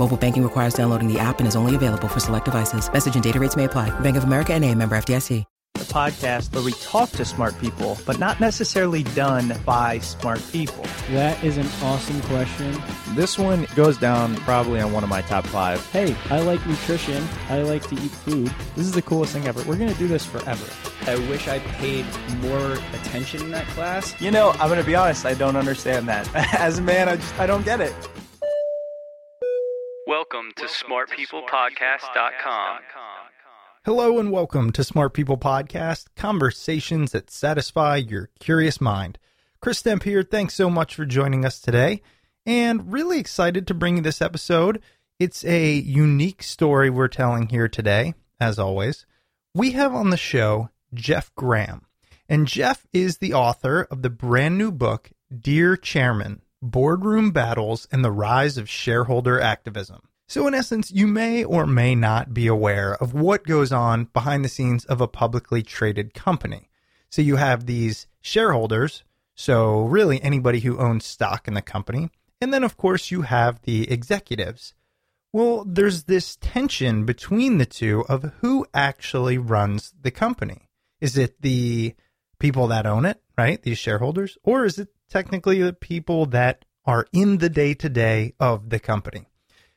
Mobile banking requires downloading the app and is only available for select devices. Message and data rates may apply. Bank of America and a member FDIC. The podcast where we talk to smart people, but not necessarily done by smart people. That is an awesome question. This one goes down probably on one of my top five. Hey, I like nutrition. I like to eat food. This is the coolest thing ever. We're going to do this forever. I wish I paid more attention in that class. You know, I'm going to be honest, I don't understand that. As a man, I just I don't get it. Welcome to smartpeoplepodcast.com. Hello and welcome to Smart People Podcast, conversations that satisfy your curious mind. Chris Stemp here. Thanks so much for joining us today, and really excited to bring you this episode. It's a unique story we're telling here today, as always. We have on the show Jeff Gramm, and Jeff is the author of the brand new book, Dear Chairman Boardroom Battles and the Rise of Shareholder Activism. So, in essence, you may or may not be aware of what goes on behind the scenes of a publicly traded company. So, you have these shareholders, so really anybody who owns stock in the company. And then, of course, you have the executives. Well, there's this tension between the two of who actually runs the company. Is it the people that own it, right? These shareholders? Or is it technically the people that are in the day to day of the company?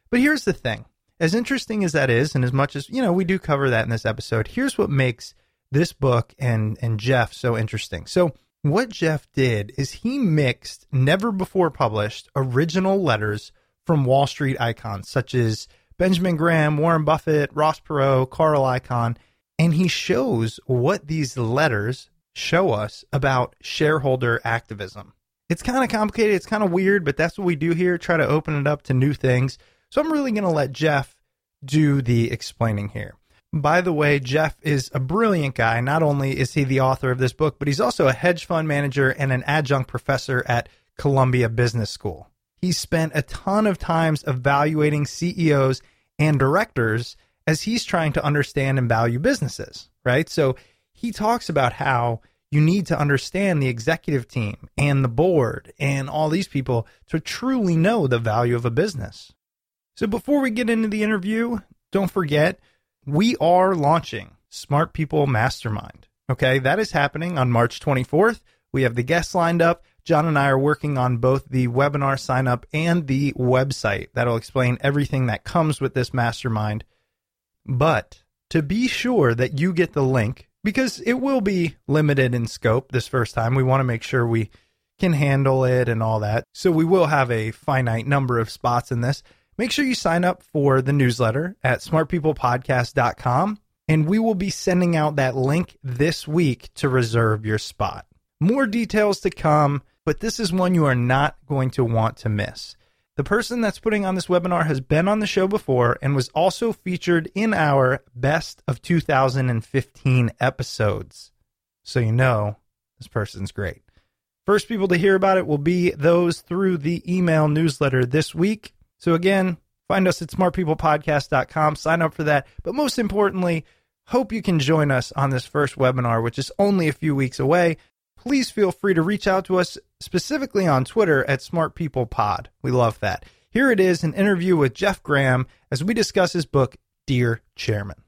But here's the thing as interesting as that is, and as much as, you know, we do cover that in this episode, here's what makes this book and, and Jeff so interesting. So, what Jeff did is he mixed never before published original letters from Wall Street icons such as Benjamin Graham, Warren Buffett, Ross Perot, Carl Icahn, and he shows what these letters show us about shareholder activism. It's kind of complicated, it's kind of weird, but that's what we do here, try to open it up to new things. So I'm really going to let Jeff do the explaining here. By the way, Jeff is a brilliant guy. Not only is he the author of this book, but he's also a hedge fund manager and an adjunct professor at Columbia Business School. He's spent a ton of times evaluating CEOs and directors as he's trying to understand and value businesses, right? So he talks about how you need to understand the executive team and the board and all these people to truly know the value of a business. So before we get into the interview, don't forget we are launching Smart People Mastermind. Okay, that is happening on March 24th. We have the guests lined up. John and I are working on both the webinar sign up and the website that'll explain everything that comes with this mastermind. But to be sure that you get the link, because it will be limited in scope this first time, we want to make sure we can handle it and all that. So we will have a finite number of spots in this make sure you sign up for the newsletter at smartpeoplepodcast.com and we will be sending out that link this week to reserve your spot. More details to come. but this is one you are not going to want to miss. The person that's putting on this webinar has been on the show before and was also featured in our best of 2015 episodes. So you know this person's great. First people to hear about it will be those through the email newsletter this week. So again, find us at smartpeoplepodcast.com, sign up for that. But most importantly, hope you can join us on this first webinar, which is only a few weeks away please feel free to reach out to us specifically on Twitter at Smart People Pod. We love that. Here it is an interview with Jeff Gramm as we discuss his book, Dear Chairman.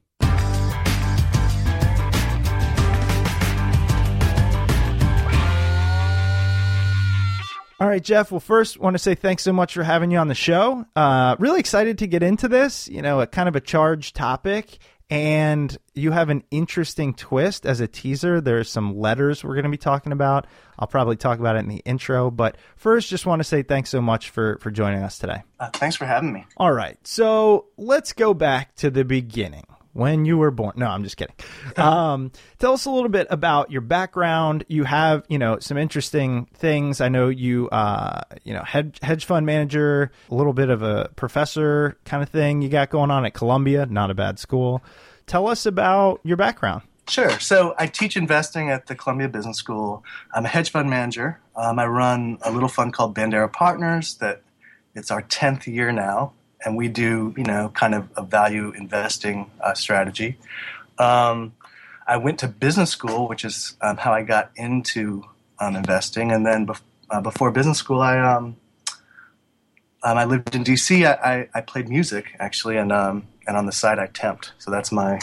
All right, Jeff. Well, first, want to say thanks so much for having you on the show. Uh, really excited to get into this. You know, a kind of a charged topic, and you have an interesting twist as a teaser. There's some letters we're going to be talking about. I'll probably talk about it in the intro, but first, just want to say thanks so much for for joining us today. Uh, thanks for having me. All right, so let's go back to the beginning when you were born. No, I'm just kidding. Um, tell us a little bit about your background. You have, you know, some interesting things. I know you, uh, you know, hedge, hedge fund manager, a little bit of a professor kind of thing you got going on at Columbia. Not a bad school. Tell us about your background. Sure. So I teach investing at the Columbia Business School. I'm a hedge fund manager. Um, I run a little fund called Bandera Partners that it's our 10th year now and we do you know kind of a value investing uh, strategy. Um, I went to business school, which is um, how I got into um, investing, and then bef- uh, before business school, I um, um, I lived in D.C. I, I, I, played music actually, and um, and on the side I temped. So that's my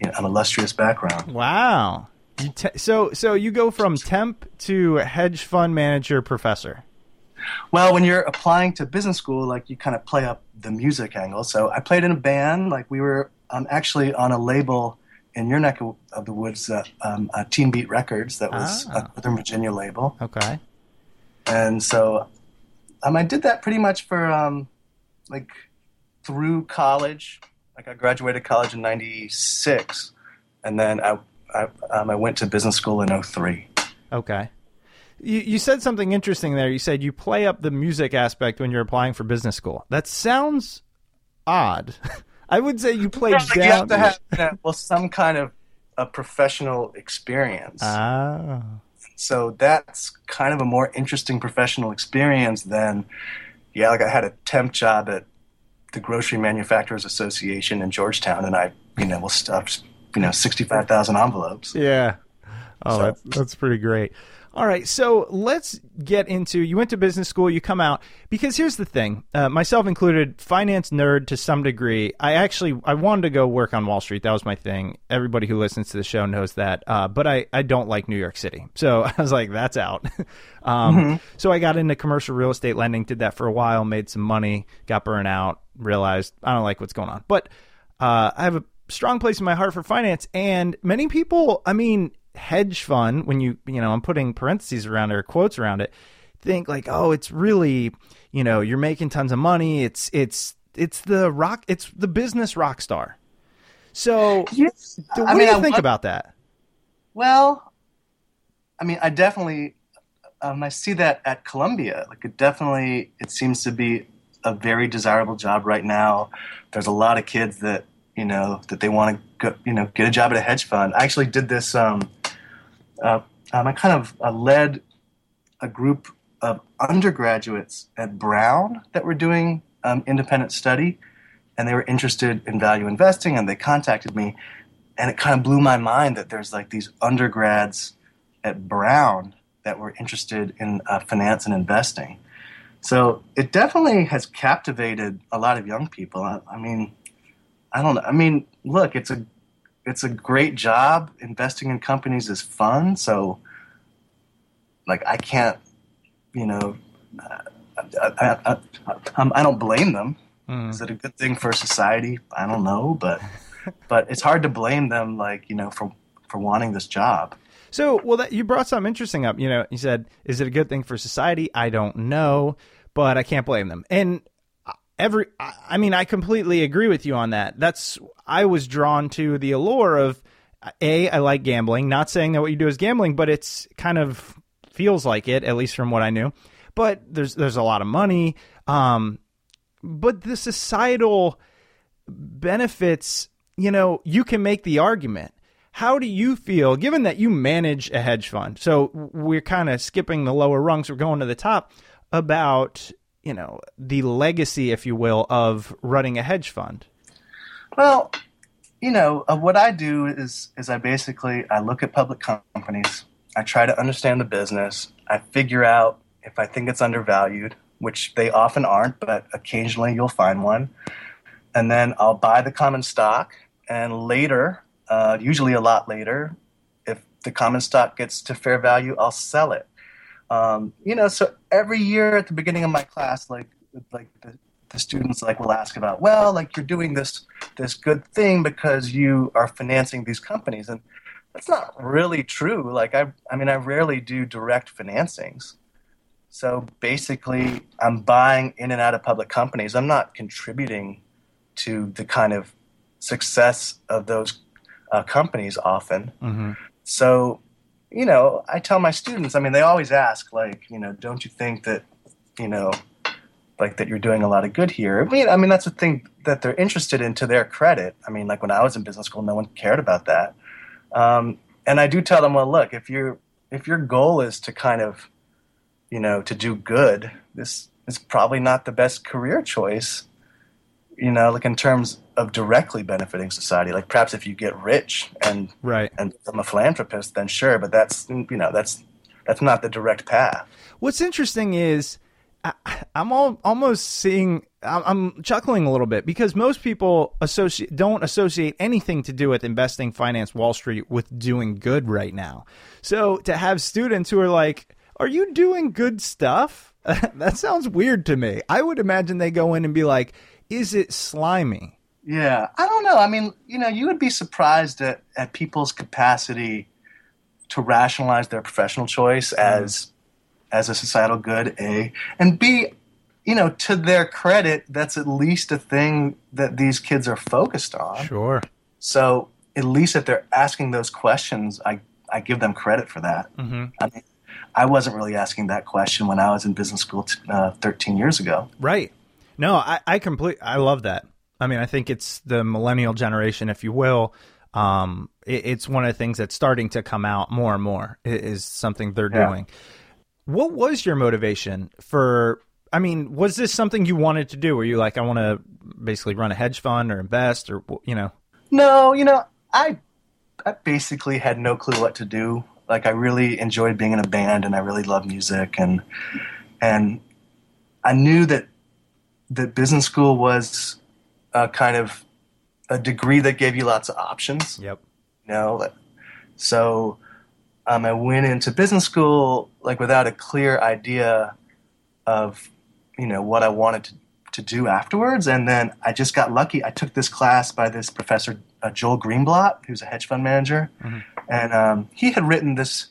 you know, an illustrious background. Wow. Te- so so you go from temp to hedge fund manager professor. Well, when you're applying to business school, like you kind of play up the music angle. So I played in a band. Like we were um, actually on a label in your neck of, the woods, uh, um, uh, Teen Beat Records, that was ah. a Northern Virginia label. Okay. And so um, I did that pretty much for um, like through college. Like I graduated college in '96, and then I I, um, I went to business school in 03. Okay. You, you said something interesting there. You said you play up the music aspect when you're applying for business school. That sounds odd. I would say you play down. You have to have you know, well some kind of a professional experience. Ah. So that's kind of a more interesting professional experience than, yeah, like I had a temp job at the Grocery Manufacturers Association in Georgetown, and I, you know, will stuff, you know, sixty-five thousand envelopes. Yeah. Oh, so. that's that's pretty great. All right, so let's get into. You went to business school, you come out because here's the thing, uh, myself included, finance nerd to some degree. I actually I wanted to go work on Wall Street. That was my thing. Everybody who listens to the show knows that. Uh, but I I don't like New York City, so I was like, that's out. um, mm-hmm. So I got into commercial real estate lending, did that for a while, made some money, got burned out, realized I don't like what's going on. But uh, I have a strong place in my heart for finance, and many people, I mean hedge fund, when you, you know, I'm putting parentheses around it or quotes around it, think like, oh, it's really, you know, you're making tons of money. It's, it's, it's the rock, it's the business rock star. So, yes. what I do mean, you think I, about that? Well, I mean, I definitely, um, I see that at Columbia. Like, it definitely, it seems to be a very desirable job right now. There's a lot of kids that you know that they want to go, you know get a job at a hedge fund. I actually did this um, uh, um, I kind of uh, led a group of undergraduates at Brown that were doing um, independent study, and they were interested in value investing, and they contacted me, and it kind of blew my mind that there's like these undergrads at Brown that were interested in uh, finance and investing. So it definitely has captivated a lot of young people. I, I mean, I don't know. I mean, look, it's a it's a great job. Investing in companies is fun. So, like, I can't, you know, I, I, I, I, don't blame them. Mm. Is it a good thing for society? I don't know, but but it's hard to blame them, like you know, for for wanting this job. So, well, that, you brought something interesting up. You know, you said, "Is it a good thing for society?" I don't know, but I can't blame them. And every I mean I completely agree with you on that. That's I was drawn to the allure of a I like gambling. Not saying that what you do is gambling, but it's kind of feels like it, at least from what I knew. But there's there's a lot of money. Um, but the societal benefits, you know, you can make the argument. How do you feel, given that you manage a hedge fund? So we're kind of skipping the lower rungs, we're going to the top about, you know, the legacy, if you will, of running a hedge fund. Well, you know, uh, what I do is is I basically I look at public companies. I try to understand the business. I figure out if I think it's undervalued, which they often aren't, but occasionally you'll find one. And then I'll buy the common stock, and later, uh, usually a lot later, if the common stock gets to fair value, I'll sell it. Um, you know, so every year at the beginning of my class, like like the, the students like will ask about, well, like you're doing this this good thing because you are financing these companies, and that's not really true. Like I, I mean, I rarely do direct financings. So basically, I'm buying in and out of public companies. I'm not contributing to the kind of success of those uh, companies often. Mm-hmm. So, you know, I tell my students, I mean, they always ask, like, you know, don't you think that, you know, like that you're doing a lot of good here? I mean, I mean, that's the thing that they're interested in to their credit. I mean, like when I was in business school, no one cared about that. Um, and I do tell them, well, look, if you if your goal is to kind of, you know, to do good, this is probably not the best career choice you know, like in terms of directly benefiting society. Like perhaps if you get rich and right and become a philanthropist, then sure, but that's you know that's that's not the direct path. What's interesting is I, am all, almost seeing. I'm, I'm chuckling a little bit because most people associate don't associate anything to do with investing, finance, Wall Street with doing good right now. So to have students who are like, "Are you doing good stuff?" that sounds weird to me. I would imagine they go in and be like, is it slimy? Yeah, I don't know. I mean, you know, you would be surprised at, at people's capacity to rationalize their professional choice mm. as as a societal good, A, and B, you know, to their credit, that's at least a thing that these kids are focused on. Sure. So at least if they're asking those questions, I I give them credit for that. Mm-hmm. I mean, I wasn't really asking that question when I was in business school t- uh, 13 years ago. Right. No, I, I complete. I love that. I mean, I think it's the millennial generation, if you will. Um, it, it's one of the things that's starting to come out more and more. Is something they're yeah. doing. What was your motivation for? I mean, was this something you wanted to do? Were you like, I want to basically run a hedge fund or invest, or you know? No, you know, I I basically had no clue what to do. Like, I really enjoyed being in a band, and I really love music, and and I knew that that business school was a kind of a degree that gave you lots of options. Yep. You know, so um, I went into business school like without a clear idea of you know what I wanted to, to do afterwards, and then I just got lucky. I took this class by this professor uh, Joel Greenblatt, who's a hedge fund manager, mm-hmm. and um, he had written this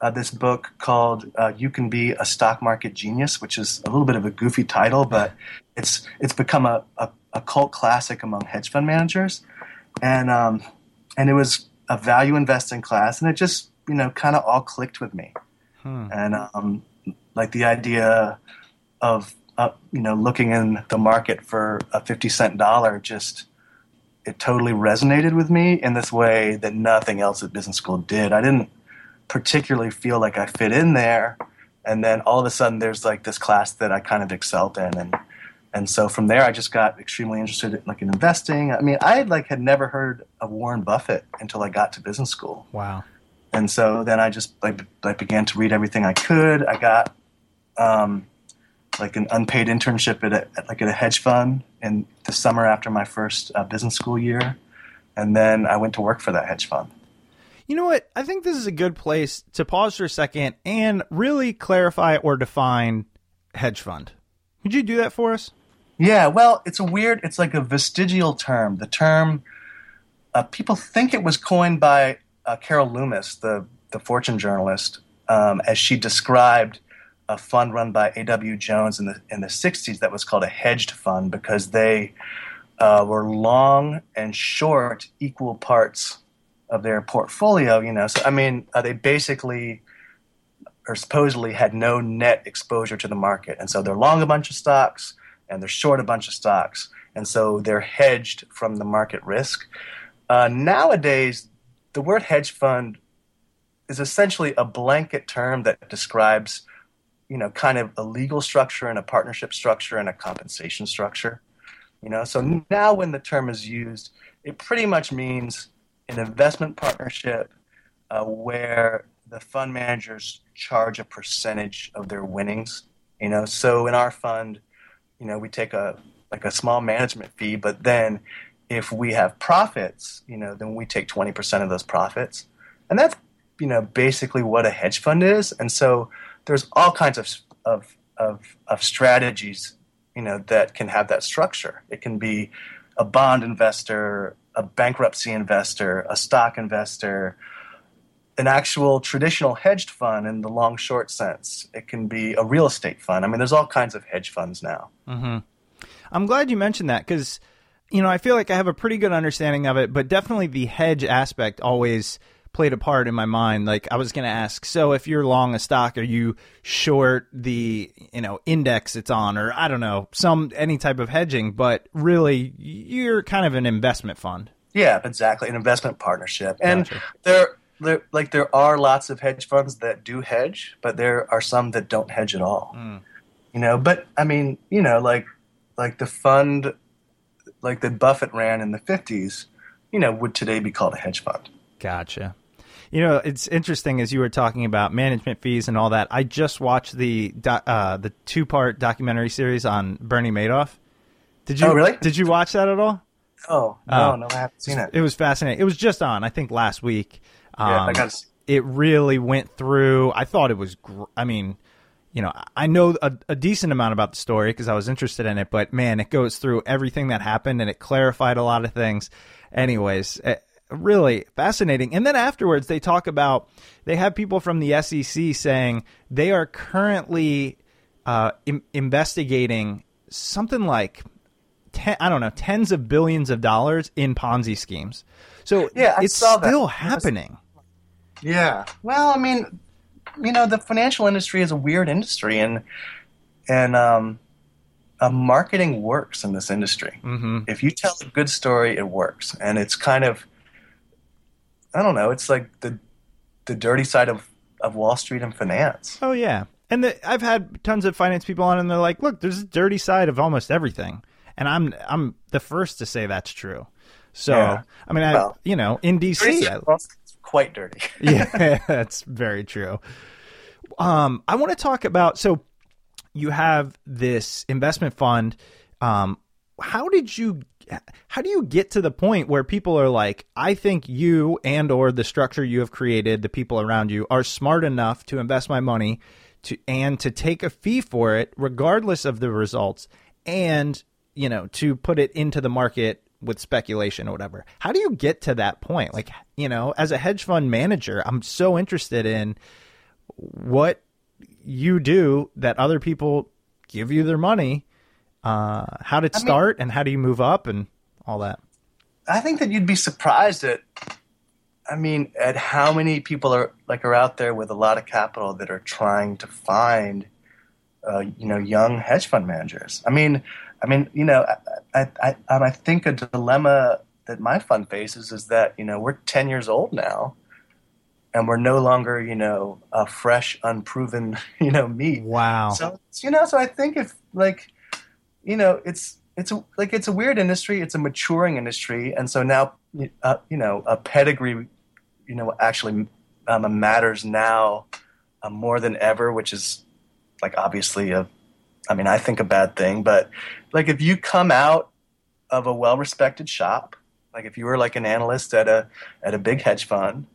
uh, this book called uh, "You Can Be a Stock Market Genius," which is a little bit of a goofy title, but it's it's become a, a, a cult classic among hedge fund managers, and um, and it was a value investing class, and it just you know kind of all clicked with me, hmm. and um, like the idea of uh, you know looking in the market for a fifty cent dollar just it totally resonated with me in this way that nothing else at business school did. I didn't particularly feel like I fit in there. And then all of a sudden, there's like this class that I kind of excelled in, and and so from there, I just got extremely interested in like in investing. I mean, I like had never heard of Warren Buffett until I got to business school. Wow! And so then I just like I began to read everything I could. I got um, like an unpaid internship at, a, at like at a hedge fund in the summer after my first uh, business school year, and then I went to work for that hedge fund. You know what? I think this is a good place to pause for a second and really clarify or define hedge fund. Could you do that for us? Yeah, well, it's a weird, it's like a vestigial term. The term, uh, people think it was coined by uh, Carol Loomis, the, the fortune journalist, um, as she described a fund run by A.W. Jones in the, in the 60s that was called a hedged fund because they uh, were long and short equal parts of their portfolio. You know, so I mean, uh, they basically or supposedly had no net exposure to the market. And so they're long a bunch of stocks and they're short a bunch of stocks. And so they're hedged from the market risk. Uh, nowadays, the word hedge fund is essentially a blanket term that describes, you know, kind of a legal structure and a partnership structure and a compensation structure. You know, so now when the term is used, it pretty much means an investment partnership uh, where the fund managers charge a percentage of their winnings. You know, so in our fund, you know, we take a like a small management fee, but then if we have profits, you know, then we take 20% of those profits. And that's, you know, basically what a hedge fund is. And so there's all kinds of, of, of, of strategies, you know, that can have that structure. It can be a bond investor, a bankruptcy investor, a stock investor, an actual traditional hedged fund in the long short sense. It can be a real estate fund. I mean, there's all kinds of hedge funds now. Mm-hmm. I'm glad you mentioned that because, you know, I feel like I have a pretty good understanding of it, but definitely the hedge aspect always played a part in my mind. Like I was going to ask, so if you're long a stock, are you short the, you know, index it's on or I don't know, some any type of hedging, but really you're kind of an investment fund. Yeah, exactly. An investment partnership. And gotcha. there there like there are lots of hedge funds that do hedge, but there are some that don't hedge at all. Mm. You know, but I mean, you know, like like the fund like that Buffett ran in the 50s, you know, would today be called a hedge fund. Gotcha. You know, it's interesting as you were talking about management fees and all that. I just watched the uh, the two part documentary series on Bernie Madoff. Did you? Oh, really? Did you watch that at all? Oh no, uh, no, I haven't seen it. It was fascinating. It was just on, I think, last week, um, yeah, I um, got. It really went through. I thought it was. Gr- I mean, you know, I know a, a decent amount about the story because I was interested in it. But man, it goes through everything that happened and it clarified a lot of things. Anyways, it, eh, really fascinating. And then afterwards, they talk about they have people from the SEC saying they are currently uh, Im- investigating something like ten, I don't know tens of billions of dollars in Ponzi schemes. So yeah, it's still that. happening. Yeah. Well, I mean, you know, the financial industry is a weird industry, and and um, uh, marketing works in this industry. Mm-hmm. If you tell a good story, it works, and it's kind of, I don't know, it's like the the dirty side of of Wall Street and finance. Oh yeah, and the, I've had tons of finance people on, and they're like, "Look, there's a dirty side of almost everything," and I'm I'm the first to say that's true. So yeah. I mean, I well, you know, in DC, I, quite dirty. yeah, that's very true. Um, I want to talk about so you have this investment fund. Um, how did you how do you get to the point where people are like i think you and or the structure you have created the people around you are smart enough to invest my money to and to take a fee for it regardless of the results and you know to put it into the market with speculation or whatever. How do you get to that point? Like, you know, as a hedge fund manager, I'm so interested in what you do that other people give you their money. Uh, how did it I start mean, and how do you move up and all that? I think that you'd be surprised at I mean, at how many people are like are out there with a lot of capital that are trying to find, uh, you know, young hedge fund managers. I mean, I mean, you know, I, I, I, I think a dilemma that my fund faces is that, you know, we're 10 years old now and we're no longer, you know, a fresh, unproven, you know, meat. Wow. So, you know, so I think if like, you know, it's, it's a, like, it's a weird industry. It's a maturing industry. And so now, uh, you know, a pedigree, you know, actually um, matters now uh, more than ever, which is like obviously a I mean, I think a bad thing, but like if you come out of a well-respected shop, like if you were like an analyst at a at a big hedge fund,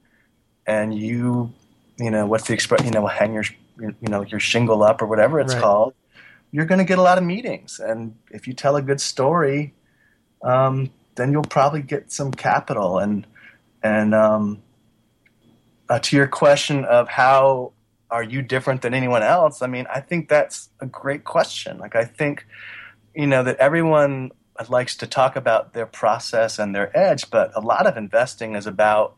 and you, you know, what's the express, you know, hang your, your you know your shingle up or whatever it's right. called, you're going to get a lot of meetings, and if you tell a good story, um, then you'll probably get some capital and and um, uh, to your question of how are you different than anyone else? I mean, I think that's a great question. Like, I think, you know, that everyone likes to talk about their process and their edge, but a lot of investing is about,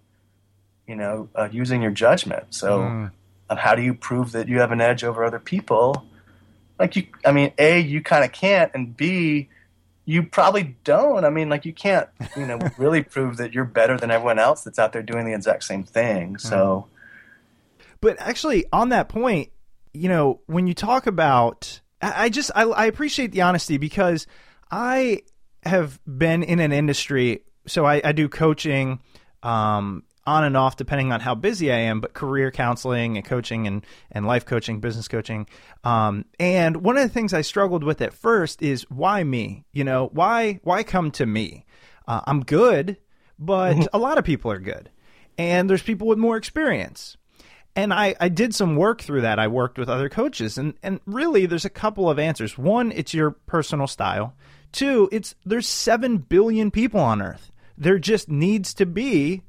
you know, uh, using your judgment. So, mm. how do you prove that you have an edge over other people? Like you, I mean, a you kind of can't, and b you probably don't. I mean, like you can't, you know, really prove that you're better than everyone else that's out there doing the exact same thing. So, But actually, on that point, you know, when you talk about, I I just I, I appreciate the honesty because I have been in an industry, so I, I do coaching, um, on and off depending on how busy I am, but career counseling and coaching and, and life coaching, business coaching. Um, and one of the things I struggled with at first is why me? You know, why why come to me? Uh, I'm good, but a lot of people are good, and there's people with more experience. And I, I did some work through that. I worked with other coaches, and, and really, there's a couple of answers. One, it's your personal style. Two, it's there's seven billion people on Earth. There just needs to be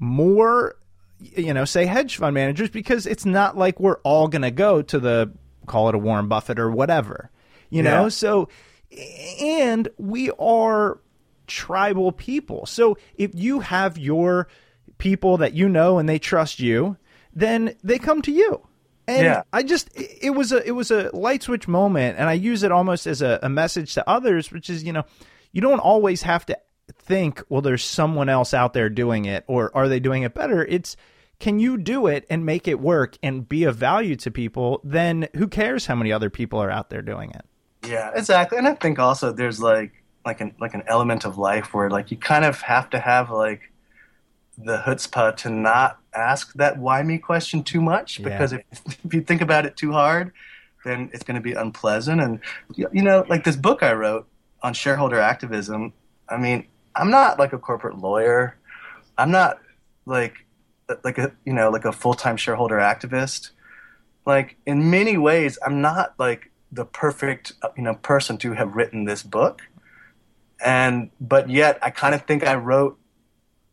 more, you know, say hedge fund managers because it's not like we're all going to go to the call it a Warren Buffett or whatever, you know. So, and we are tribal people. So if you have your people that you know and they trust you, then they come to you. And Yeah. I just it it was a it was a light switch moment and I use it almost as a, a message to others, which is, you know, you don't always have to think, well, there's someone else out there doing it or are they doing it better? It's can you do it and make it work and be of value to people? Then who cares how many other people are out there doing it? Yeah, exactly. And I think also there's like like an like an element of life where like you kind of have to have like the chutzpah to not ask that why me question too much Yeah. because if, if you think about it too hard, then it's going to be unpleasant. And you know, like this book I wrote on shareholder activism. I mean, I'm not like a corporate lawyer. I'm not like like a you know like a full time shareholder activist. Like in many ways i'm not like the perfect you know person to have written this book. And but yet i kind of think i wrote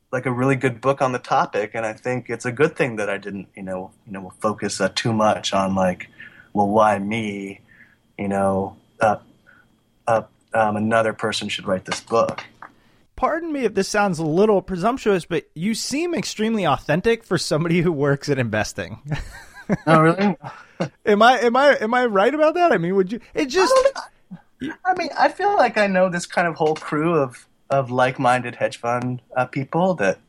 like a really good book on the topic and i think it's a good thing that i didn't you know you know focus uh, too much on like well why me? You know uh, uh, um, another person should write this book pardon me if this sounds a little presumptuous, but you seem extremely authentic for somebody who works at investing. oh really am I am I am I right about that? I mean, would you? It just I mean, I feel like I know this kind of whole crew of of like-minded hedge fund uh, people that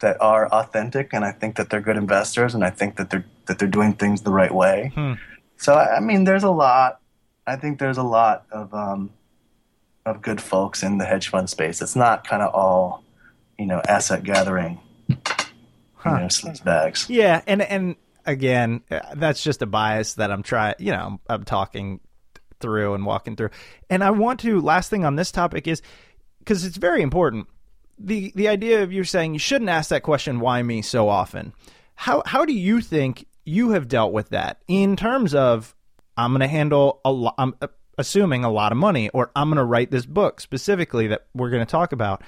that are authentic, and I think that they're good investors, and I think that they're that they're doing things the right way. Hmm. So I I mean, there's a lot. I think there's a lot of um, of good folks in the hedge fund space. It's not kind of all, you know, asset gathering, you know, bags. yeah, and and again, that's just a bias that I'm trying. You know, I'm talking through and walking through, and I want to. Last thing on this topic is because it's very important. The the idea of you saying you shouldn't ask that question, why me, so often. How how do you think you have dealt with that in terms of I'm going to handle a lot. Assuming a lot of money, or I'm going to write this book specifically that we're going to talk about.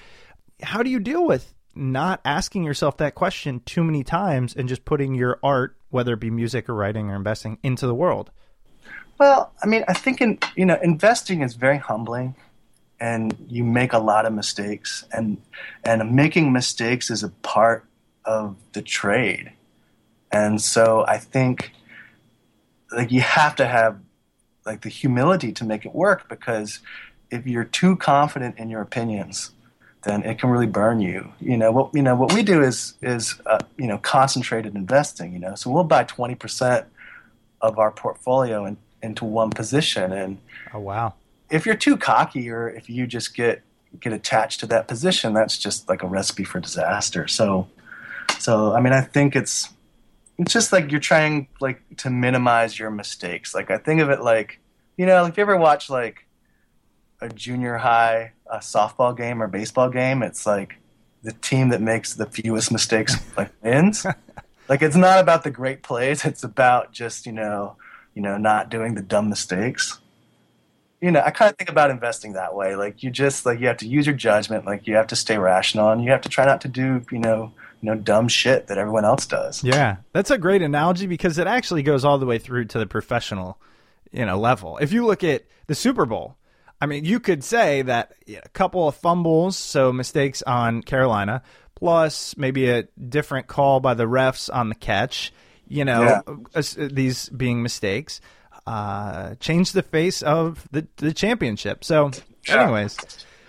How do you deal with not asking yourself that question too many times and just putting your art, whether it be music or writing or investing, into the world? Well, I mean, I think in you know, investing is very humbling, and you make a lot of mistakes, and and making mistakes is a part of the trade, and so I think like you have to have like the humility to make it work because if you're too confident in your opinions then it can really burn you. You know what you know what we do is is uh, you know concentrated investing you know? So we'll buy 20% of our portfolio in, into one position and Oh wow! if you're too cocky or if you just get get attached to that position that's just like a recipe for disaster. So so i mean i think it's it's just like you're trying like to minimize your mistakes. Like i think of it like you know if you ever watch like a junior high uh, softball game or baseball game it's like the team that makes the fewest mistakes like wins. Like it's not about the great plays. It's about just you know you know not doing the dumb mistakes. You know i kind of think about investing that way. Like you just like you have to use your judgment. Like you have to stay rational and you have to try not to do you know you know dumb shit that everyone else does Yeah, that's a great analogy because it actually goes all the way through to the professional, you know, level. If you look at the Super Bowl, I mean, you could say that a couple of fumbles, so mistakes on Carolina, plus maybe a different call by the refs on the catch. you know, Yeah. these being mistakes, uh, change the face of the the championship. So, anyways,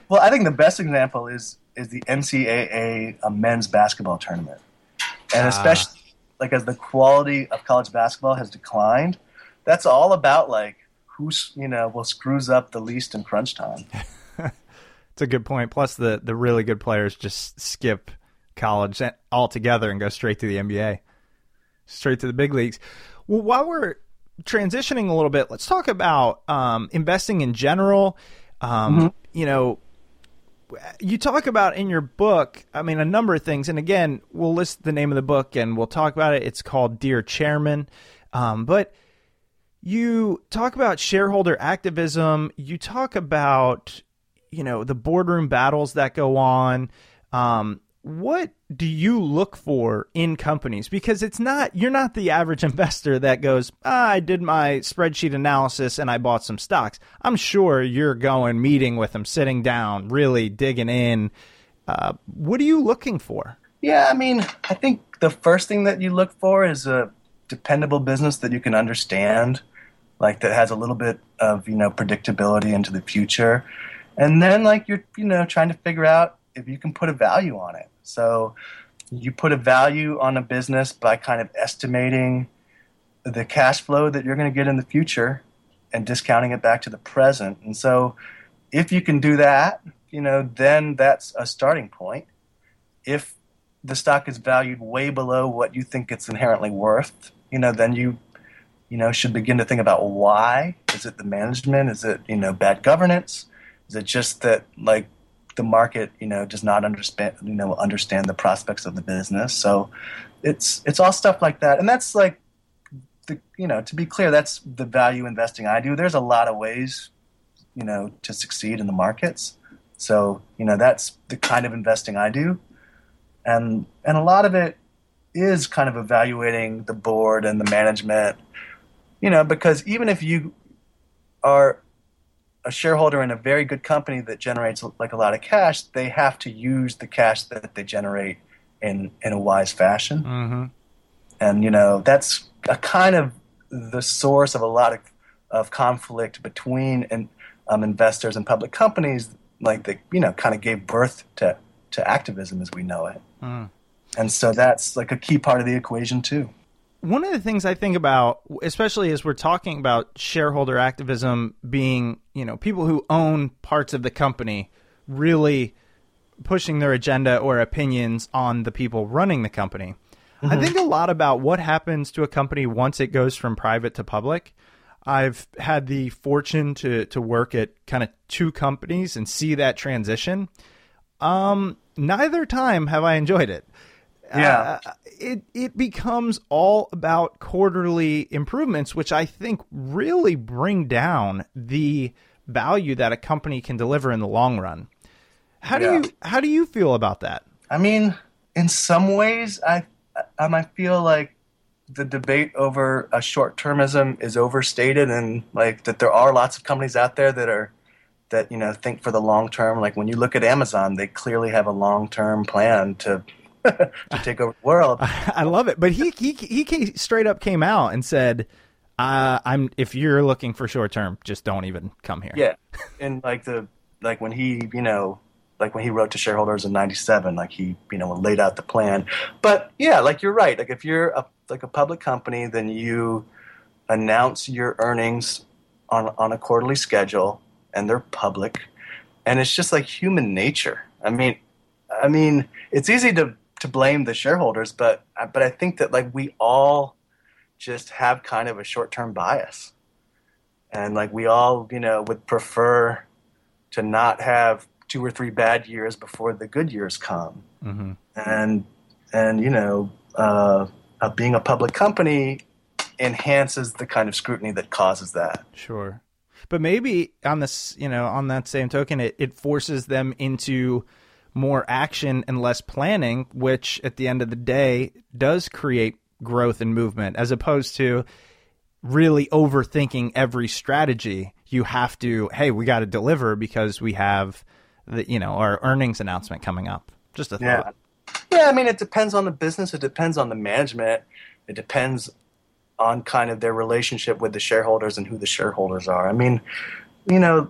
Well, I think the best example is is the NCAA men's basketball tournament, and especially like as the quality of college basketball has declined, that's all about like who's you know will screws up the least in crunch time. it's a good point. Plus, the the really good players just skip college altogether and go straight to the NBA, straight to the big leagues. Well, while we're transitioning a little bit, let's talk about um, investing in general. Um, You know, you talk about in your book, I mean, a number of things. And again, we'll list the name of the book and we'll talk about it. It's called Dear Chairman. Um, but you talk about shareholder activism. You talk about, you know, the boardroom battles that go on. Um, what do you look for in companies? Because it's not, you're not the average investor that goes, ah, I did my spreadsheet analysis and I bought some stocks. I'm sure you're going, meeting with them, sitting down, really digging in. Uh, what are you looking for? Yeah, I mean, I think the first thing that you look for is a dependable business that you can understand, like that has a little bit of you know predictability into the future, and then like you're you know trying to figure out if you can put a value on it. So you put a value on a business by kind of estimating the cash flow that you're going to get in the future and discounting it back to the present. And so if you can do that, you know, then that's a starting point. If the stock is valued way below what you think it's inherently worth, you know, then you, you know, should begin to think about why. Is it the management? Is it, you know, bad governance? Is it just that like the market, you know, does not understand, you know, understand the prospects of the business? So it's it's all stuff like that, and that's like, the you know, to be clear, that's the value investing I do. There's a lot of ways, you know, to succeed in the markets. So you know, that's the kind of investing I do and and a lot of it is kind of evaluating the board and the management you know because even if you are a shareholder in a very good company that generates like a lot of cash they have to use the cash that they generate in in a wise fashion Mm-hmm. and you know that's a kind of the source of a lot of, of conflict between and, um, investors and public companies like they you know kind of gave birth to to activism as we know it Mm. and so that's like a key part of the equation too one of the things I think about, especially as we're talking about shareholder activism being, you know, people who own parts of the company really pushing their agenda or opinions on the people running the company. I think a lot about what happens to a company once it goes from private to public. I've had the fortune to to work at kind of two companies and see that transition. Um, neither time have I enjoyed it. Yeah. Uh, it it becomes all about quarterly improvements, which I think really bring down the value that a company can deliver in the long run. How Yeah. do you how do you feel about that? i mean in some ways i i might feel like the debate over a short-termism is overstated and like that there are lots of companies out there that are that you know think for the long term like when you look at amazon they clearly have a long-term plan to to take over the world I love it, but he he he straight up came out and said, uh, "I'm if you're looking for short term, just don't even come here." Yeah, and like the like when he you know like when he wrote to shareholders in '97, like he you know laid out the plan. But yeah, like you're right. Like if you're a like a public company, then you announce your earnings on on a quarterly schedule, and they're public, and it's just like human nature. I mean, I mean, it's easy to to blame the shareholders, but but I think that like we all just have kind of a short term bias. And like we all you know would prefer to not have two or three bad years before the good years come. Hmm and and you know uh, uh, being a public company enhances the kind of scrutiny that causes that. Sure. But maybe on this, you know, on that same token, it, it forces them into more action and less planning, which at the end of the day does create growth and movement, as opposed to really overthinking every strategy. You have to, hey, we got to deliver because we have the, you know, our earnings announcement coming up. Just a yeah thought. yeah i mean it depends on the business it depends on the management It depends on kind of their relationship with the shareholders and who the shareholders are. I mean, you know,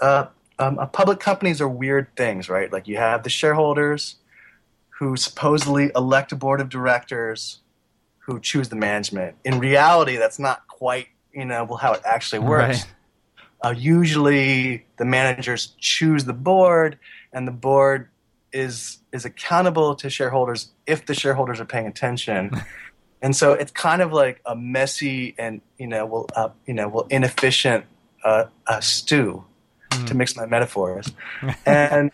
uh, um, uh, public companies are weird things, right? Like you have the shareholders who supposedly elect a board of directors who choose the management. In reality, that's not quite, you know, how it actually works. Right. Uh, usually, the managers choose the board, and the board is is accountable to shareholders if the shareholders are paying attention. and so it's kind of like a messy and you know, well, uh, you know, well, inefficient uh, uh, to mix my metaphors. and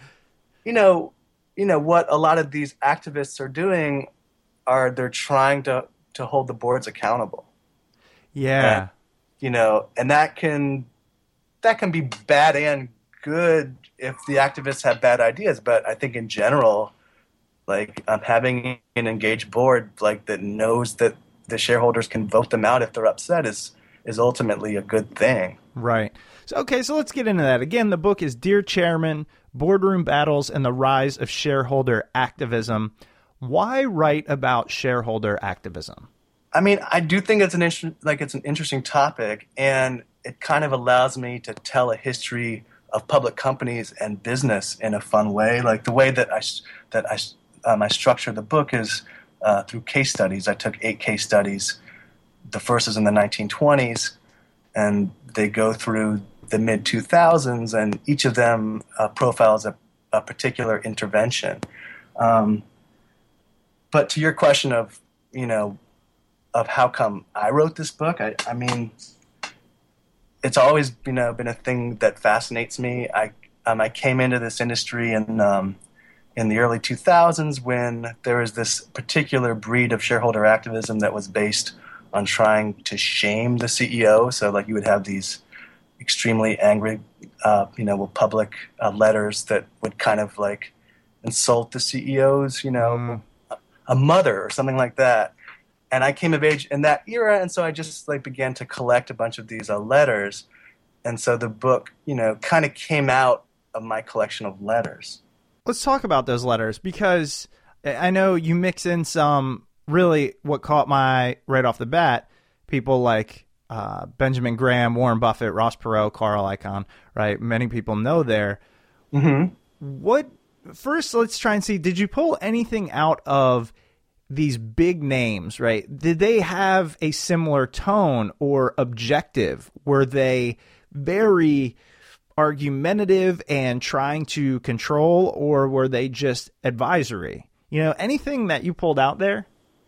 you know, you know what a lot of these activists are doing are they're trying to to hold the boards accountable. Yeah. And, you know, and that can that can be bad and good if the activists have bad ideas. But I think in general, like um, having an engaged board like that knows that the shareholders can vote them out if they're upset is is ultimately a good thing. Right. So, okay, so let's get into that. Again, the book is Dear Chairman Boardroom Battles and the Rise of Shareholder Activism. Why write about shareholder activism? I mean, I do think it's an inter- like it's an interesting topic, and it kind of allows me to tell a history of public companies and business in a fun way. Like the way that I that I um, I structure the book is uh, through case studies. I took eight case studies. The first is in the 1920s, and they go through the mid 2000s, and each of them uh, profiles a, a, particular intervention. Um, but to your question of, you know, of how come I wrote this book, I, I mean, it's always you know been a thing that fascinates me. I um, I came into this industry in um, in the early 2000s when there was this particular breed of shareholder activism that was based on trying to shame the CEO. So like you would have these extremely angry, uh, you know, public uh, letters that would kind of like insult the CEOs, you know, mm. a, mother or something like that. And I came of age in that era, and so I just like began to collect a bunch of these uh, letters, and so the book, you know, kind of came out of my collection of letters. Let's talk about those letters because I know you mix in some really what caught my right off the bat people like uh, Benjamin Graham, Warren Buffett, Ross Perot, Carl Icahn, right? Many people know there. Mm-hmm. What first? Let's try and see. Did you pull anything out of these big names? Right? Did they have a similar tone or objective? Were they very argumentative and trying to control, or were they just advisory? You know, anything that you pulled out there?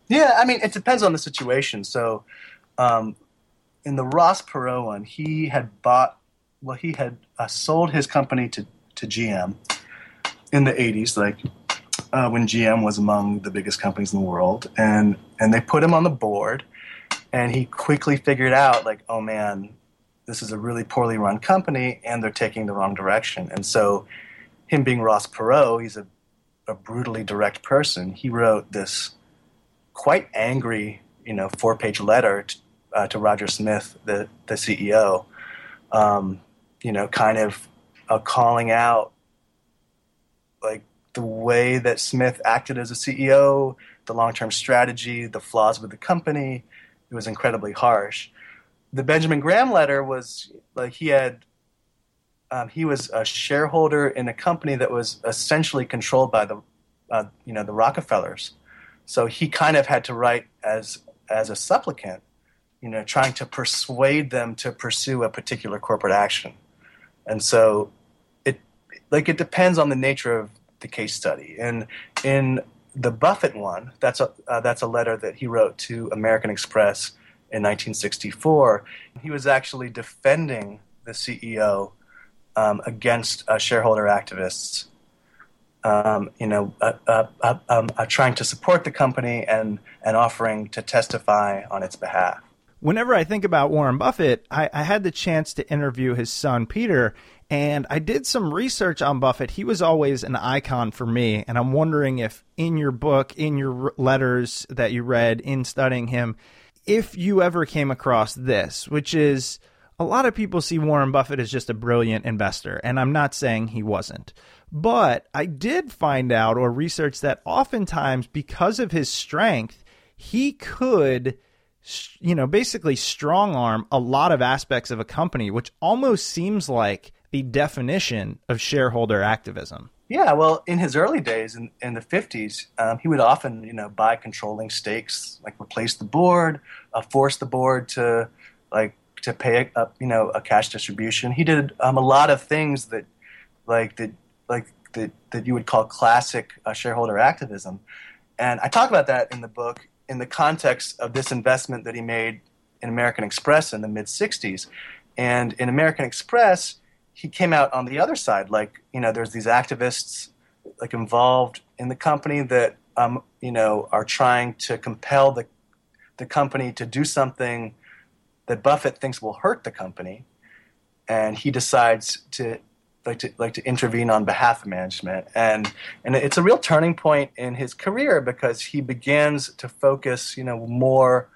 Yeah, I mean, it depends on the situation. So, um, in the Ross Perot one, he had bought, well, he had uh, sold his company to, to GM in the 80s, like uh, when GM was among the biggest companies in the world. And, and they put him on the board, and he quickly figured out, like, oh man, this is a really poorly run company, and they're taking the wrong direction. And so, him being Ross Perot, he's a, a brutally direct person. He wrote this quite angry, you know, four page letter to, uh, to Roger Smith, the the CEO, um, you know, kind of uh, calling out like the way that Smith acted as a CEO, the long term strategy, the flaws with the company. It was incredibly harsh. The Benjamin Graham letter was like he had. Um, he was a shareholder in a company that was essentially controlled by the, uh, you know, the Rockefellers. So he kind of had to write as as a supplicant you know, trying to persuade them to pursue a particular corporate action. And so it like it depends on the nature of the case study. And in the Buffett one, that's a uh, that's a letter that he wrote to American Express in 1964. He was actually defending the CEO um, against uh, shareholder activists. Um, you know, uh, uh, uh um, uh, trying to support the company and and offering to testify on its behalf whenever I think about Warren Buffett, I, I, had the chance to interview his son, Peter, and I did some research on Buffett. He was always an icon for me. And I'm wondering if in your book, in your letters that you read, in studying him, if you ever came across this, which is a lot of people see Warren Buffett as just a brilliant investor. And I'm not saying he wasn't. But I did find out or research that oftentimes, because of his strength, he could you know, basically strong arm a lot of aspects of a company, which almost seems like the definition of shareholder activism. Yeah, well, in his early days in, in the 50s, um, he would often, you know, buy controlling stakes, like replace the board, uh, force the board to, like, to pay a, you know, a cash distribution. He did um, a lot of things that, like, that, like, that, that you would call classic uh, shareholder activism. And I talk about that in the book in the context of this investment that he made in American Express in the mid 60s. And in American Express, he came out on the other side. Like, you know, there's these activists like involved in the company that, um, you know, are trying to compel the, the company to do something that Buffett thinks will hurt the company. And he decides to like to like to intervene on behalf of management and and it's a real turning point in his career because he begins to focus you know more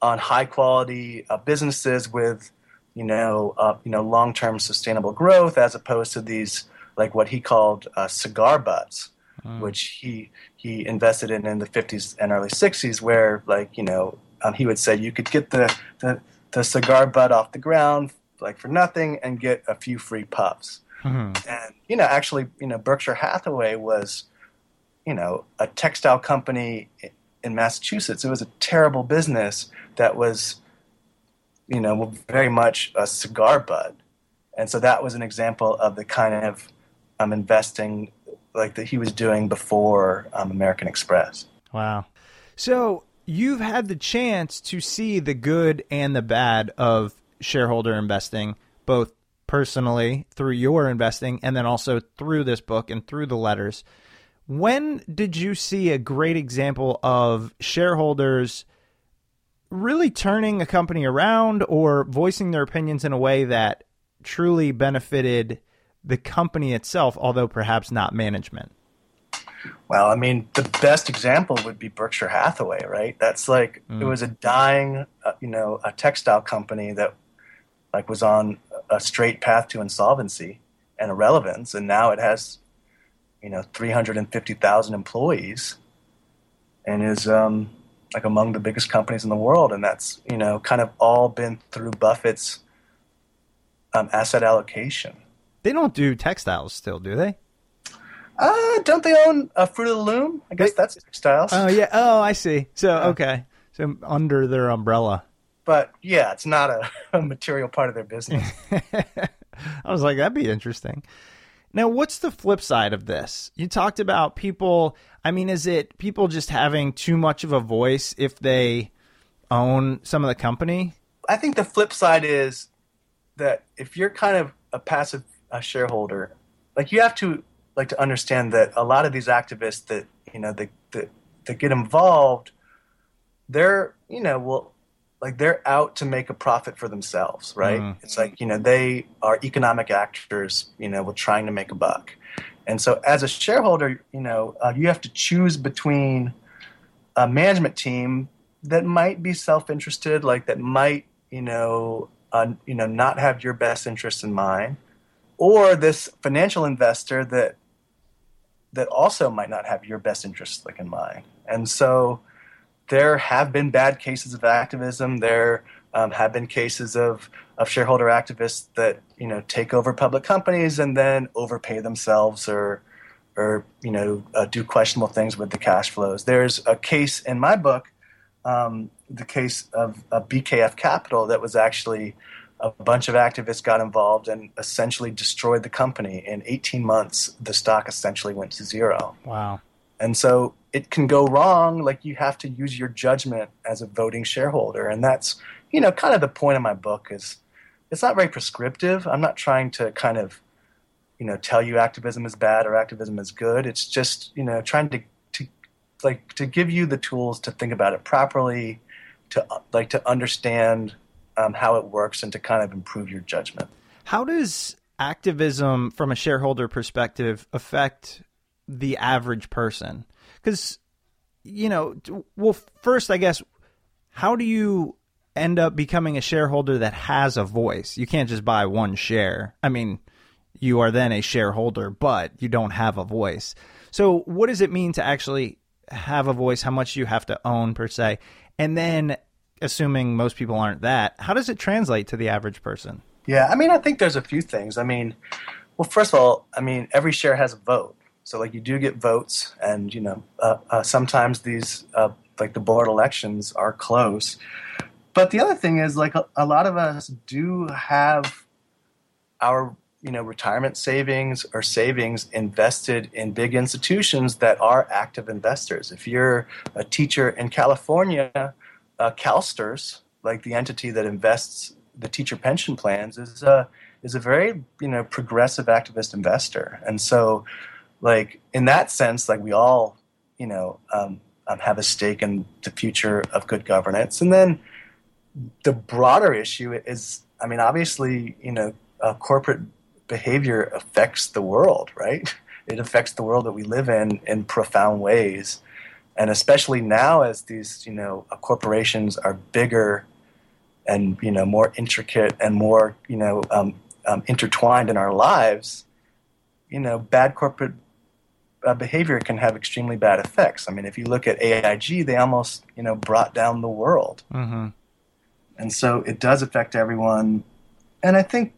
on high quality uh, businesses with you know uh, you know long term sustainable growth as opposed to these like what he called uh, cigar butts mm. which he he invested in in the 50s and early 60s where like you know um, he would say you could get the, the the cigar butt off the ground like for nothing and get a few free puffs. Mm-hmm. And you know, actually, you know, Berkshire Hathaway was, you know, a textile company in Massachusetts. It was a terrible business that was, you know, very much a cigar butt. And so that was an example of the kind of um, investing like that he was doing before um, American Express. Wow. So you've had the chance to see the good and the bad of shareholder investing, both personally through your investing and then also through this book and through the letters. When did you see a great example of shareholders really turning a company around or voicing their opinions in a way that truly benefited the company itself, although perhaps not management? Well, I mean, the best example would be Berkshire Hathaway, right? That's like mm. it was a dying, uh, you know, a textile company that like was on a straight path to insolvency and irrelevance, and now it has, you know, 350,000 employees, and is um, like among the biggest companies in the world, and that's you know kind of all been through Buffett's um, asset allocation. They don't do textiles still, do they? Uh, don't they own a Fruit of the Loom? I guess they, that's textiles. Oh yeah. Oh, I see. So okay. So under their umbrella but yeah, it's not a, a material part of their business. I was like, that'd be interesting. Now, what's the flip side of this? You talked about people. I mean, is it people just having too much of a voice if they own some of the company? I think the flip side is that if you're kind of a passive a shareholder, like you have to like to understand that a lot of these activists that you know that that, that get involved, they're you know will like they're out to make a profit for themselves, right? Mm. It's like, you know, they are economic actors, you know, with trying to make a buck. And so as a shareholder, you know, uh, you have to choose between a management team that might be self-interested, like that might, you know, uh, you know, not have your best interests in mind, or this financial investor that that also might not have your best interests like in mind. And so there have been bad cases of activism. There um, have been cases of, of shareholder activists that you know take over public companies and then overpay themselves or or you know uh, do questionable things with the cash flows. There's a case in my book, um, the case of, of BKF Capital, that was actually a bunch of activists got involved and essentially destroyed the company. In 18 months, the stock essentially went to zero. Wow. And so it can go wrong. Like you have to use your judgment as a voting shareholder, and that's you know kind of the point of my book is it's not very prescriptive. I'm not trying to kind of you know tell you activism is bad or activism is good. It's just you know trying to to like to give you the tools to think about it properly, to like to understand um, how it works, and to kind of improve your judgment. How does activism from a shareholder perspective affect the average person? Because you know, well, first, I guess, how do you end up becoming a shareholder that has a voice? You can't just buy one share. I mean, you are then a shareholder, but you don't have a voice. So, what does it mean to actually have a voice? How much do you have to own per se? And then, assuming most people aren't that, how does it translate to the average person? Yeah, I mean, I think there's a few things. I mean, well, first of all, I mean, every share has a vote. So, like, you do get votes, and, you know, uh, uh, sometimes these, uh, like, the board elections are close. But the other thing is, like, a, a lot of us do have our you know retirement savings or savings invested in big institutions that are active investors. If you're a teacher in California, uh, CalSTRS, like the entity that invests the teacher pension plans, is a is a very you know progressive activist investor, and so like in that sense, like we all you know um, um, have a stake in the future of good governance, and then the broader issue is, I mean, obviously, you know, uh, corporate behavior affects the world, right? It affects the world that we live in in profound ways. And especially now, as these, you know, uh, corporations are bigger and, you know, more intricate and more, you know, um, um, intertwined in our lives, you know, bad corporate uh, behavior can have extremely bad effects. I mean, if you look at AIG, they almost, you know, brought down the world. Mm-hmm. And so it does affect everyone. And I think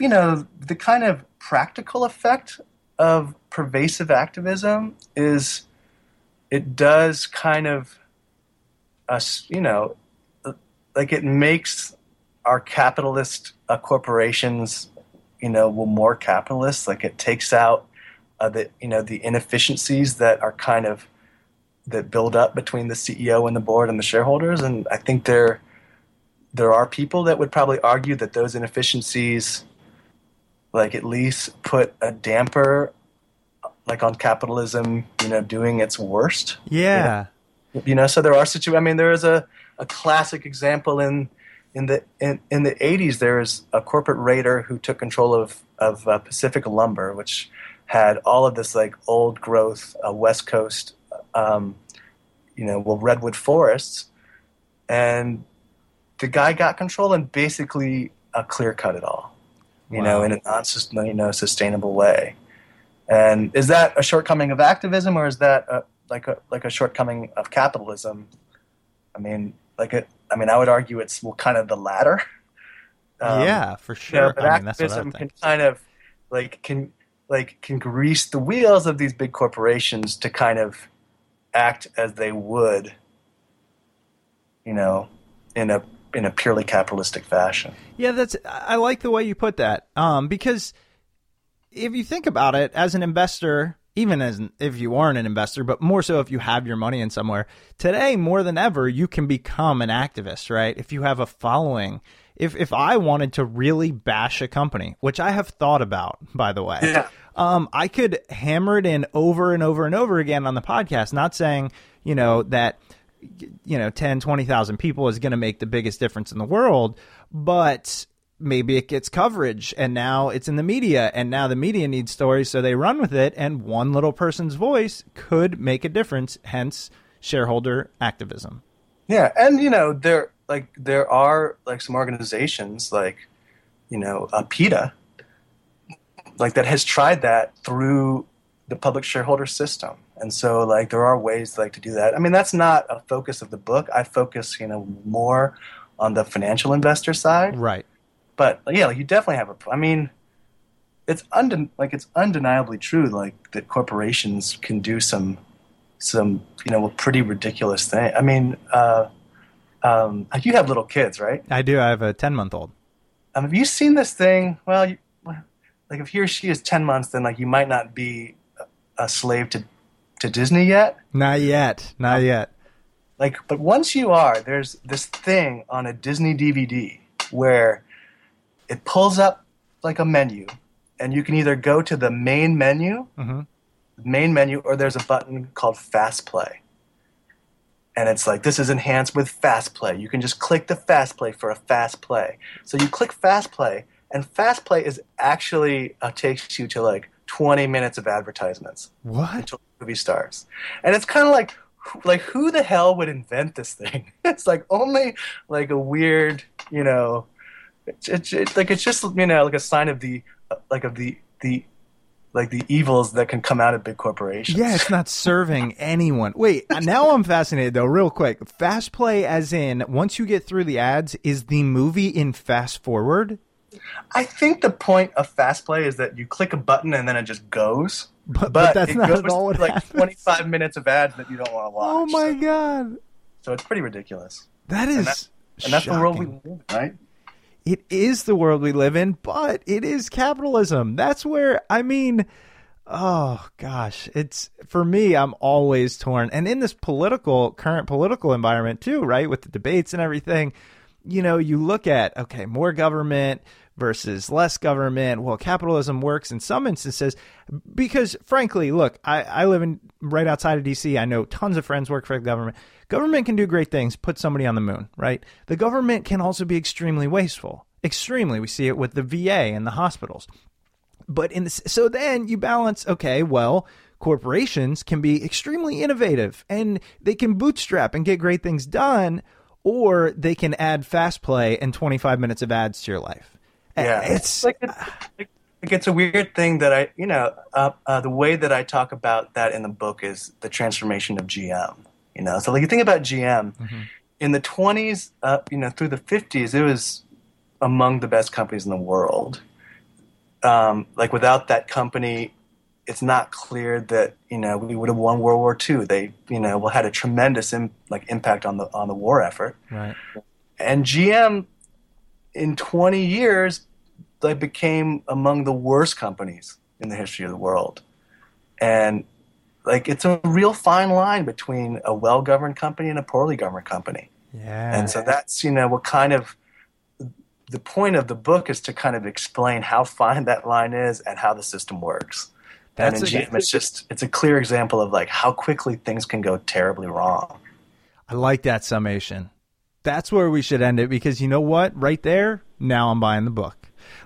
you know, the kind of practical effect of pervasive activism is it does kind of us, you know, like it makes our capitalist uh, corporations, you know, well, more capitalist. Like it takes out uh, the, you know, the inefficiencies that are kind of that build up between the CEO and the board and the shareholders. And I think there, there are people that would probably argue that those inefficiencies like at least put a damper like on capitalism, you know, doing its worst. Yeah. You know, you know so there are situations. I mean, there is a, a classic example in in the in, in the 80s. There was a corporate raider who took control of of uh, Pacific Lumber, which had all of this like old growth uh, West Coast, um, you know, well redwood forests, and the guy got control and basically uh, clear cut it all you wow. know, in a non you know sustainable way. And is that a shortcoming of activism, or is that a, like a like a shortcoming of capitalism? I mean, like it. I mean, I would argue it's well, kind of the latter. Um, yeah, for sure. You know, but I mean, activism can kind of like can like can grease the wheels of these big corporations to kind of act as they would, you know, in a in a purely capitalistic fashion. Yeah, that's I like the way you put that. Um, because if you think about it, as an investor, even as if you aren't an investor, but more so if you have your money in somewhere, today more than ever, you can become an activist, right? If you have a following. If if I wanted to really bash a company, which I have thought about, by the way, yeah. Um, I could hammer it in over and over and over again on the podcast. Not saying you know that you know 10 20,000 people is going to make the biggest difference in the world but maybe it gets coverage and now it's in the media and now the media needs stories so they run with it and one little person's voice could make a difference hence shareholder activism yeah and you know there like there are like some organizations like you know uh, PETA like that has tried that through the public shareholder system. And so like there are ways like to do that. I mean that's not a focus of the book. I focus you know more on the financial investor side. Right. But yeah like, you definitely have a i mean it's unden- like it's undeniably true like that corporations can do some some you know pretty ridiculous thing. I mean uh, um, you have little kids right? I do. I have a 10 month old um, have you seen this thing? Well you, like if he or she is 10 months then like you might not be a slave to to Disney yet? Not yet. Not um, yet. Like, but once you are, there's this thing on a Disney DVD where it pulls up like a menu, and you can either go to the main menu, mm-hmm. main menu, or there's a button called Fast Play. And it's like this is enhanced with Fast Play. You can just click the Fast Play for a Fast Play. So you click Fast Play, and Fast Play is actually uh, takes you to like 20 minutes of advertisements. What? Until the movie starts. And it's kind of like, like who the hell would invent this thing? it's like only like a weird, you know, it's, it's, it's like it's just you know like a sign of the like of the the like the evils that can come out of big corporations. Yeah, it's not serving anyone. Wait, now I'm fascinated though, real quick. Fast play as in once you get through the ads, is the movie in fast forward? I think the point of fast play is that you click a button and then it just goes. But, but that's it not goes at all like happens. 25 minutes of ads that you don't want to watch. Oh my so, god. so it's pretty ridiculous. That is And, that, and that's the world we live in, right? It is the world we live in, but it is capitalism. That's where I mean, oh gosh, it's for me. I'm always torn, and in this political current political environment too, right, with the debates and everything. You know, you look at okay, more government versus less government. Well, capitalism works in some instances because, frankly, look, I, I live in right outside of DC. I know tons of friends work for the government. Government can do great things, put somebody on the moon, right? The government can also be extremely wasteful. Extremely. We see it with the VA and the hospitals. But in this, so then you balance, okay, well, corporations can be extremely innovative and they can bootstrap and get great things done, or they can add fast play and 25 minutes of ads to your life. Yeah, It's like, it's like, like it's a weird thing that I, you know, uh, uh, the way that I talk about that in the book is the transformation of GM. You know, so like you think about GM in the 20s, uh, you know, through the 50s, it was among the best companies in the world. Um, like without that company, it's not clear that you know we would have won World War II. They, you know, had a tremendous Im- like impact on the on the war effort. right. And GM, in 20 years, they became among the worst companies in the history of the world. And like it's a real fine line between a well-governed company and a poorly governed company. Yeah. And so that's, you know, what kind of the point of the book is to kind of explain how fine that line is and how the system works. That's and in a- GM, it's just it's a clear example of like how quickly things can go terribly wrong. I like that summation. That's where we should end it because you know what? Right there, now I'm buying the book.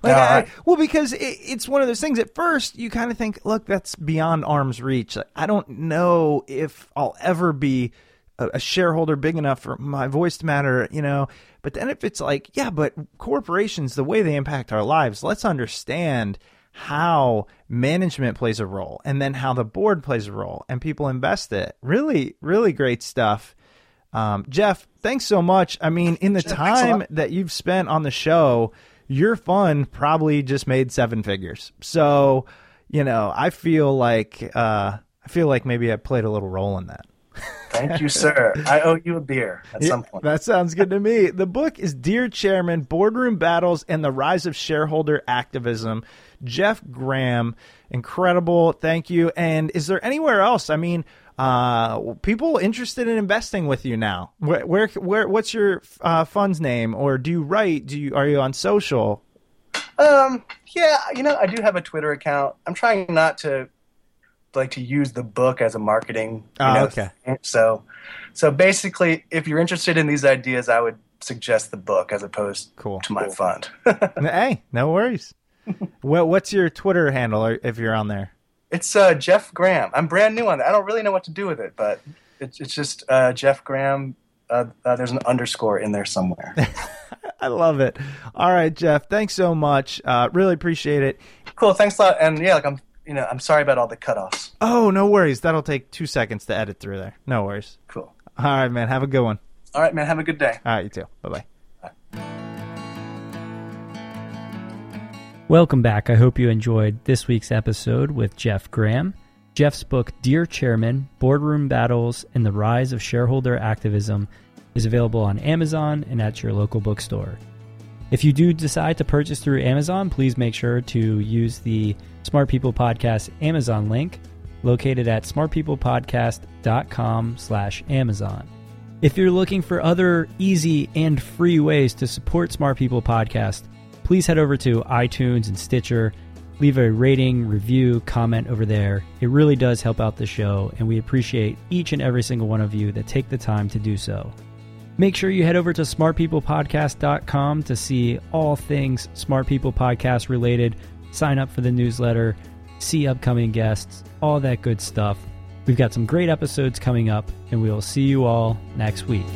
Like, All I- well, because it, it's one of those things. At first, you kind of think, "Look, that's beyond arm's reach." Like, I don't know if I'll ever be a, a shareholder big enough for my voice to matter, you know. But then, if it's like, yeah, but corporations, the way they impact our lives, let's understand how management plays a role, and then how the board plays a role, and people invest it. Really, really great stuff. Um, Jeff, thanks so much. I mean, in the Jeff, time that you've spent on the show, your fund probably just made seven figures. So, you know, I feel like uh, I feel like maybe I played a little role in that. Thank you, sir. I owe you a beer at some point. That sounds good to me. The book is Dear Chairman Boardroom Battles and the Rise of Shareholder Activism. Jeff Gramm, incredible. Thank you. And is there anywhere else? I mean, uh, people interested in investing with you now. Where, where, where what's your uh, fund's name? Or do you write? Do you are you on social? Um, yeah, you know, I do have a Twitter account. I'm trying not to like to use the book as a marketing. You Oh, know, okay. thing. So, so basically, if you're interested in these ideas, I would suggest the book as opposed Cool. to my fund. hey, no worries. what, what's your Twitter handle if you're on there? it's uh, Jeff Gramm. I'm brand new on that. I don't really know what to do with it, but it's it's just uh, Jeff Gramm. Uh, uh, there's an underscore in there somewhere. I love it. All right, Jeff. Thanks so much. Uh, really appreciate it. cool. Thanks a lot. And yeah, like I'm, you know, I'm sorry about all the cutoffs. Oh, no worries. That'll take two seconds to edit through there. No worries. Cool. All right, man. Have a good one. All right, man. Have a good day. All right, you too. Bye bye. Welcome back. I hope you enjoyed this week's episode with Jeff Gramm. Jeff's book, Dear Chairman Boardroom Battles and the Rise of Shareholder Activism, is available on Amazon and at your local bookstore. If you do decide to purchase through Amazon, please make sure to use the Smart People Podcast Amazon link located at smartpeoplepodcast.com slash Amazon. If you're looking for other easy and free ways to support Smart People Podcast, please head over to iTunes and Stitcher. Leave a rating, review, comment over there. It really does help out the show, and we appreciate each and every single one of you that take the time to do so. Make sure you head over to smartpeoplepodcast.com to see all things Smart People Podcast related. Sign up for the newsletter, see upcoming guests, all that good stuff. We've got some great episodes coming up, and we will see you all next week.